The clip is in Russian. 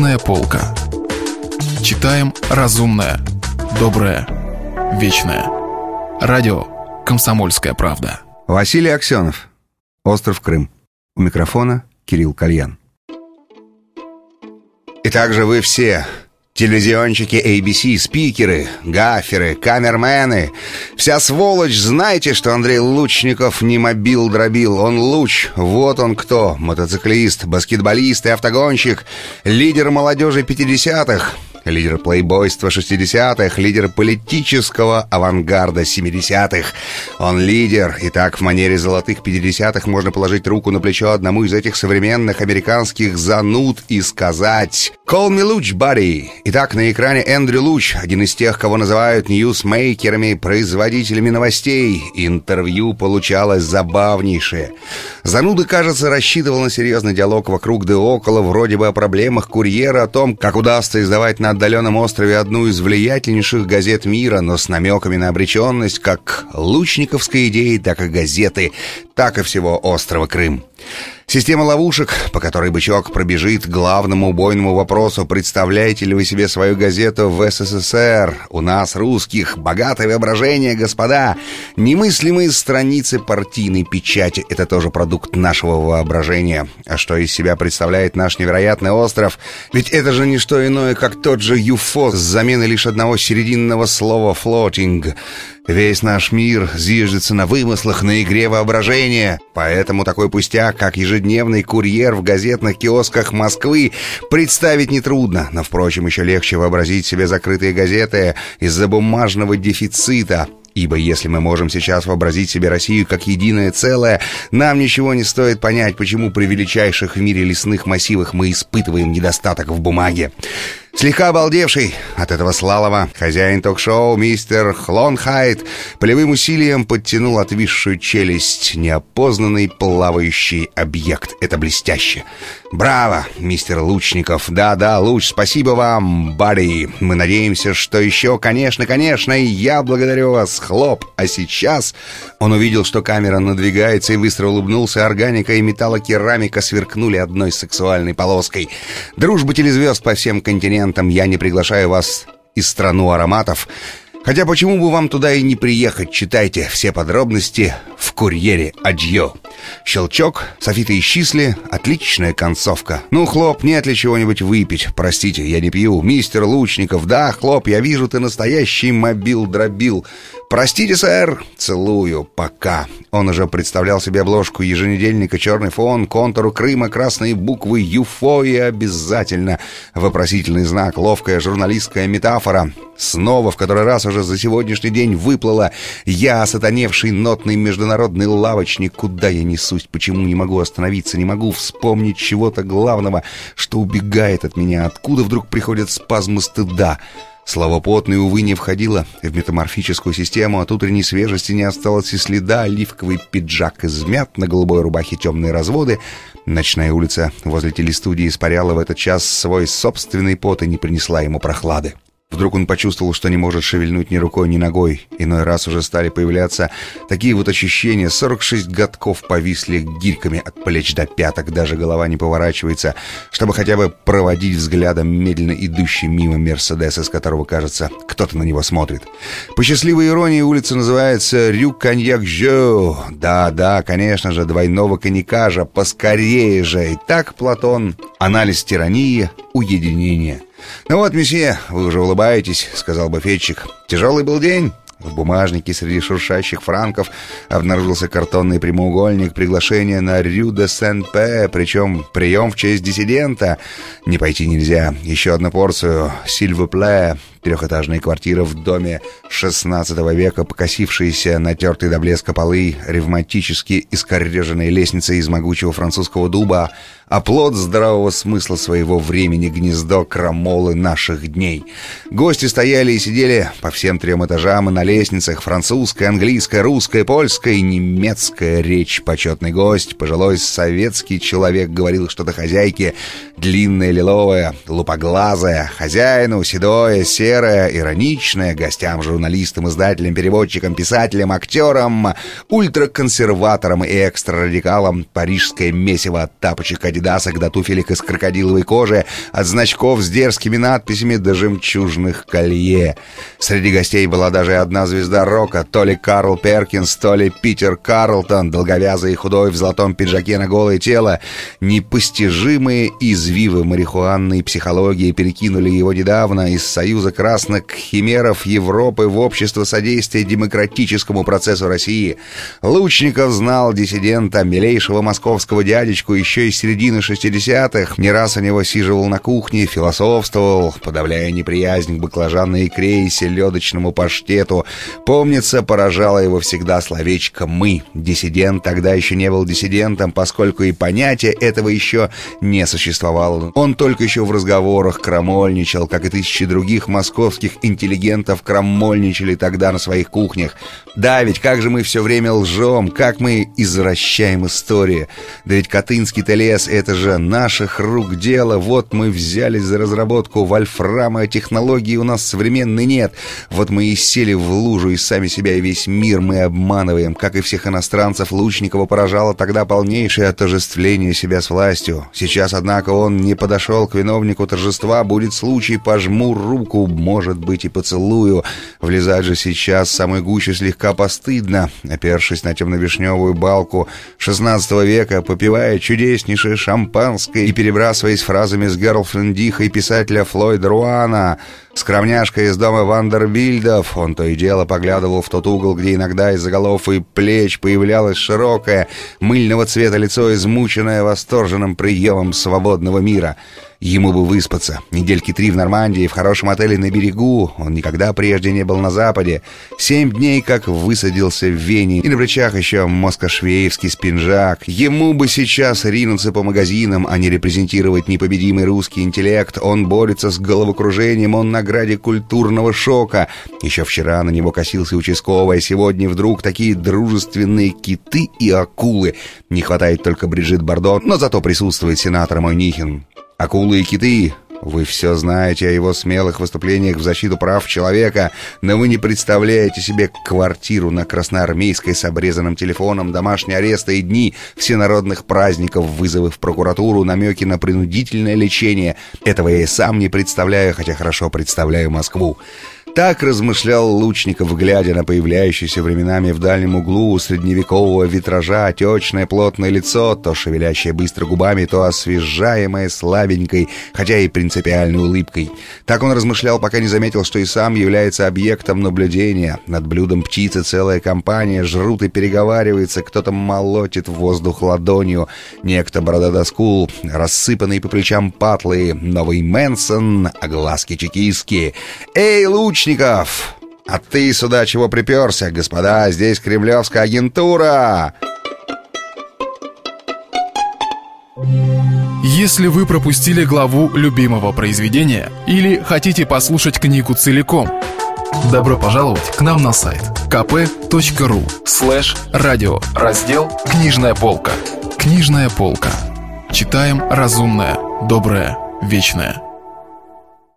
Книжная полка. Читаем разумное, доброе, вечное. Радио «Комсомольская правда». Василий Аксенов. Остров Крым. У микрофона Кирилл Кальян. И также вы все, телевизионщики ABC, спикеры, гаферы, камермены, вся сволочь, знаете, что Андрей Лучников не мобил-дробил, он луч, вот он кто, мотоциклист, баскетболист и автогонщик, лидер молодежи 50-х, лидер плейбойства 60-х, лидер политического авангарда 70-х. Он лидер, и так в манере золотых 50-х можно положить руку на плечо одному из этих современных американских зануд и сказать «Call me Luch, buddy!» Итак, на экране Эндрю Луч, один из тех, кого называют ньюсмейкерами, производителями новостей. Интервью получалось забавнейшее. Зануда, кажется, рассчитывал на серьезный диалог вокруг да около, вроде бы о проблемах курьера, о том, как удастся издавать на отдаленном острове одну из влиятельнейших газет мира, но с намеками на обреченность как лучниковской идеи, так и газеты, так и всего острова Крым. Система ловушек, по которой бычок пробежит главному убойному вопросу, представляете ли вы себе свою газету в СССР? У нас, русских, богатое воображение, господа. Немыслимые страницы партийной печати — это тоже продукт нашего воображения. А что из себя представляет наш невероятный остров? Ведь это же не что иное, как тот же ЮФО с заменой лишь одного серединного слова «флотинг». Весь наш мир зиждется на вымыслах, на игре воображения. Поэтому такой пустяк, как ежедневный курьер в газетных киосках Москвы, представить нетрудно. Но, впрочем, еще легче вообразить себе закрытые газеты из-за бумажного дефицита. Ибо если мы можем сейчас вообразить себе Россию как единое целое, нам ничего не стоит понять, почему при величайших в мире лесных массивах мы испытываем недостаток в бумаге. Слегка обалдевший от этого слалома, хозяин ток-шоу мистер Хлонхайт полевым усилием подтянул отвисшую челюсть. Неопознанный плавающий объект. Это блестяще. Браво, мистер Лучников. Да-да, Луч, спасибо вам, Барри. Мы надеемся, что еще, конечно, конечно, я благодарю вас, хлоп. А сейчас он увидел, что камера надвигается и быстро улыбнулся. Органика и металлокерамика сверкнули одной сексуальной полоской. Дружба телезвезд по всем континентам моментом я не приглашаю вас из страну ароматов. Хотя почему бы вам туда и не приехать? Читайте все подробности в «Курьере Адьё». Щелчок, софиты исчисли, отличная концовка. Ну, Хлоп, нет ли чего-нибудь выпить? Простите, я не пью. Мистер Лучников, да, Хлоп, я вижу, ты настоящий мобил-дробил. «Простите, сэр!» «Целую. Пока». Он уже представлял себе обложку еженедельника «Черный фон», контуру Крыма, красные буквы «ЮФО» и обязательно вопросительный знак, ловкая журналистская метафора. Снова в который раз уже за сегодняшний день выплыла «Я, сатаневший нотный международный лавочник, куда я несусь, почему не могу остановиться, не могу вспомнить чего-то главного, что убегает от меня, откуда вдруг приходят спазмы стыда». Слава потный, увы, не входила в метаморфическую систему, от утренней свежести не осталось и следа, оливковый пиджак измят, на голубой рубахе темные разводы. Ночная улица возле телестудии испаряла в этот час свой собственный пот и не принесла ему прохлады. Вдруг он почувствовал, что не может шевельнуть ни рукой, ни ногой. Иной раз уже стали появляться такие вот ощущения. 46 годков повисли гирьками от плеч до пяток. Даже голова не поворачивается, чтобы хотя бы проводить взглядом медленно идущий мимо Мерседеса, с которого, кажется, кто-то на него смотрит. По счастливой иронии улица называется Рю Коньяк Жо. Да-да, конечно же, двойного коньяка же, поскорее же. Итак, Платон, анализ тирании, уединение. «Ну вот, месье, вы уже улыбаетесь», — сказал буфетчик. «Тяжелый был день?» В бумажнике среди шуршащих франков обнаружился картонный прямоугольник приглашения на Рю де Сен-Пе, причем прием в честь диссидента. Не пойти нельзя. Еще одну порцию «Сильвупле», Трехэтажная квартира в доме XVI века, покосившиеся, натертые до блеска полы, ревматически искореженные лестницы из могучего французского дуба, оплот здравого смысла своего времени гнездо крамолы наших дней. Гости стояли и сидели по всем трем этажам и на лестницах. Французская, английская, русская, польская и немецкая речь. Почетный гость, пожилой советский человек, говорил что-то хозяйке, длинная лиловая, лупоглазая, хозяину, седое, серое, серая, ироничная, гостям, журналистам, издателям, переводчикам, писателям, актерам, ультраконсерваторам и экстрарадикалам парижское месиво от тапочек адидасок до туфелек из крокодиловой кожи, от значков с дерзкими надписями до жемчужных колье. Среди гостей была даже одна звезда рока, то ли Карл Перкинс, то ли Питер Карлтон, долговязый и худой в золотом пиджаке на голое тело. Непостижимые извивы марихуанной психологии перекинули его недавно из Союза красных химеров Европы в Общество содействия демократическому процессу России. Лучников знал диссидента, милейшего московского дядечку еще из середины 60-х. Не раз у него сиживал на кухне, философствовал, подавляя неприязнь к баклажанной икре и селедочному паштету. Помнится, поражало его всегда словечко «мы». Диссидент тогда еще не был диссидентом, поскольку и понятия этого еще не существовало. Он только еще в разговорах крамольничал, как и тысячи других московских интеллигентов крамольничали тогда на своих кухнях. Да, ведь как же мы все время лжем, как мы извращаем историю. Да ведь Катынский-то лес — это же наших рук дело. Вот мы взялись за разработку вольфрама, технологий у нас современной нет. Вот мы и сели в лужу, и сами себя и весь мир мы обманываем. Как и всех иностранцев, Лучникова поражало тогда полнейшее отождествление себя с властью. Сейчас, однако, он не подошел к виновнику торжества. Будет случай, пожму руку, может быть, и поцелую. Влезать же сейчас самой гуще слегка постыдно. Опершись на темно-вишневую балку XVI века, попивая чудеснейшее шампанское и перебрасываясь фразами с герлфрендихой писателя Флойда Руана — Скромняшка из дома Вандербильдов, он то и дело поглядывал в тот угол, где иногда из-за голов и плеч появлялось широкое, мыльного цвета лицо, измученное восторженным приемом свободного мира — Ему бы выспаться. Недельки три в Нормандии, в хорошем отеле на берегу. Он никогда прежде не был на Западе. Семь дней как высадился в Вене. И на плечах еще москошвеевский спинжак. Ему бы сейчас ринуться по магазинам, а не репрезентировать непобедимый русский интеллект. Он борется с головокружением, он на граде культурного шока. Еще вчера на него косился участковый, а сегодня вдруг такие дружественные киты и акулы. Не хватает только Бриджит Бардо, но зато присутствует сенатор Мойнихин. Акулы и киты, вы все знаете о его смелых выступлениях в защиту прав человека, но вы не представляете себе квартиру на Красноармейской с обрезанным телефоном, домашние аресты и дни всенародных праздников, вызовы в прокуратуру, намеки на принудительное лечение. Этого я и сам не представляю, хотя хорошо представляю Москву. Так размышлял Лучников, глядя на появляющееся временами в дальнем углу средневекового витража отечное плотное лицо, то шевелящее быстро губами, то освежаемое слабенькой, хотя и принципиальной улыбкой. Так он размышлял, пока не заметил, что и сам является объектом наблюдения. Над блюдом птицы целая компания жрут и переговаривается, кто-то молотит в воздух ладонью. Некто борододоскул, рассыпанный по плечам патлы, новый Мэнсон, глазки чекистские. «Эй, Луч!» Лучников! А ты сюда чего приперся, господа? Здесь кремлевская агентура!» Если вы пропустили главу любимого произведения или хотите послушать книгу целиком, добро пожаловать к нам на сайт kp.ru слэш радио раздел «Книжная полка». «Книжная полка». Читаем разумное, доброе, вечное.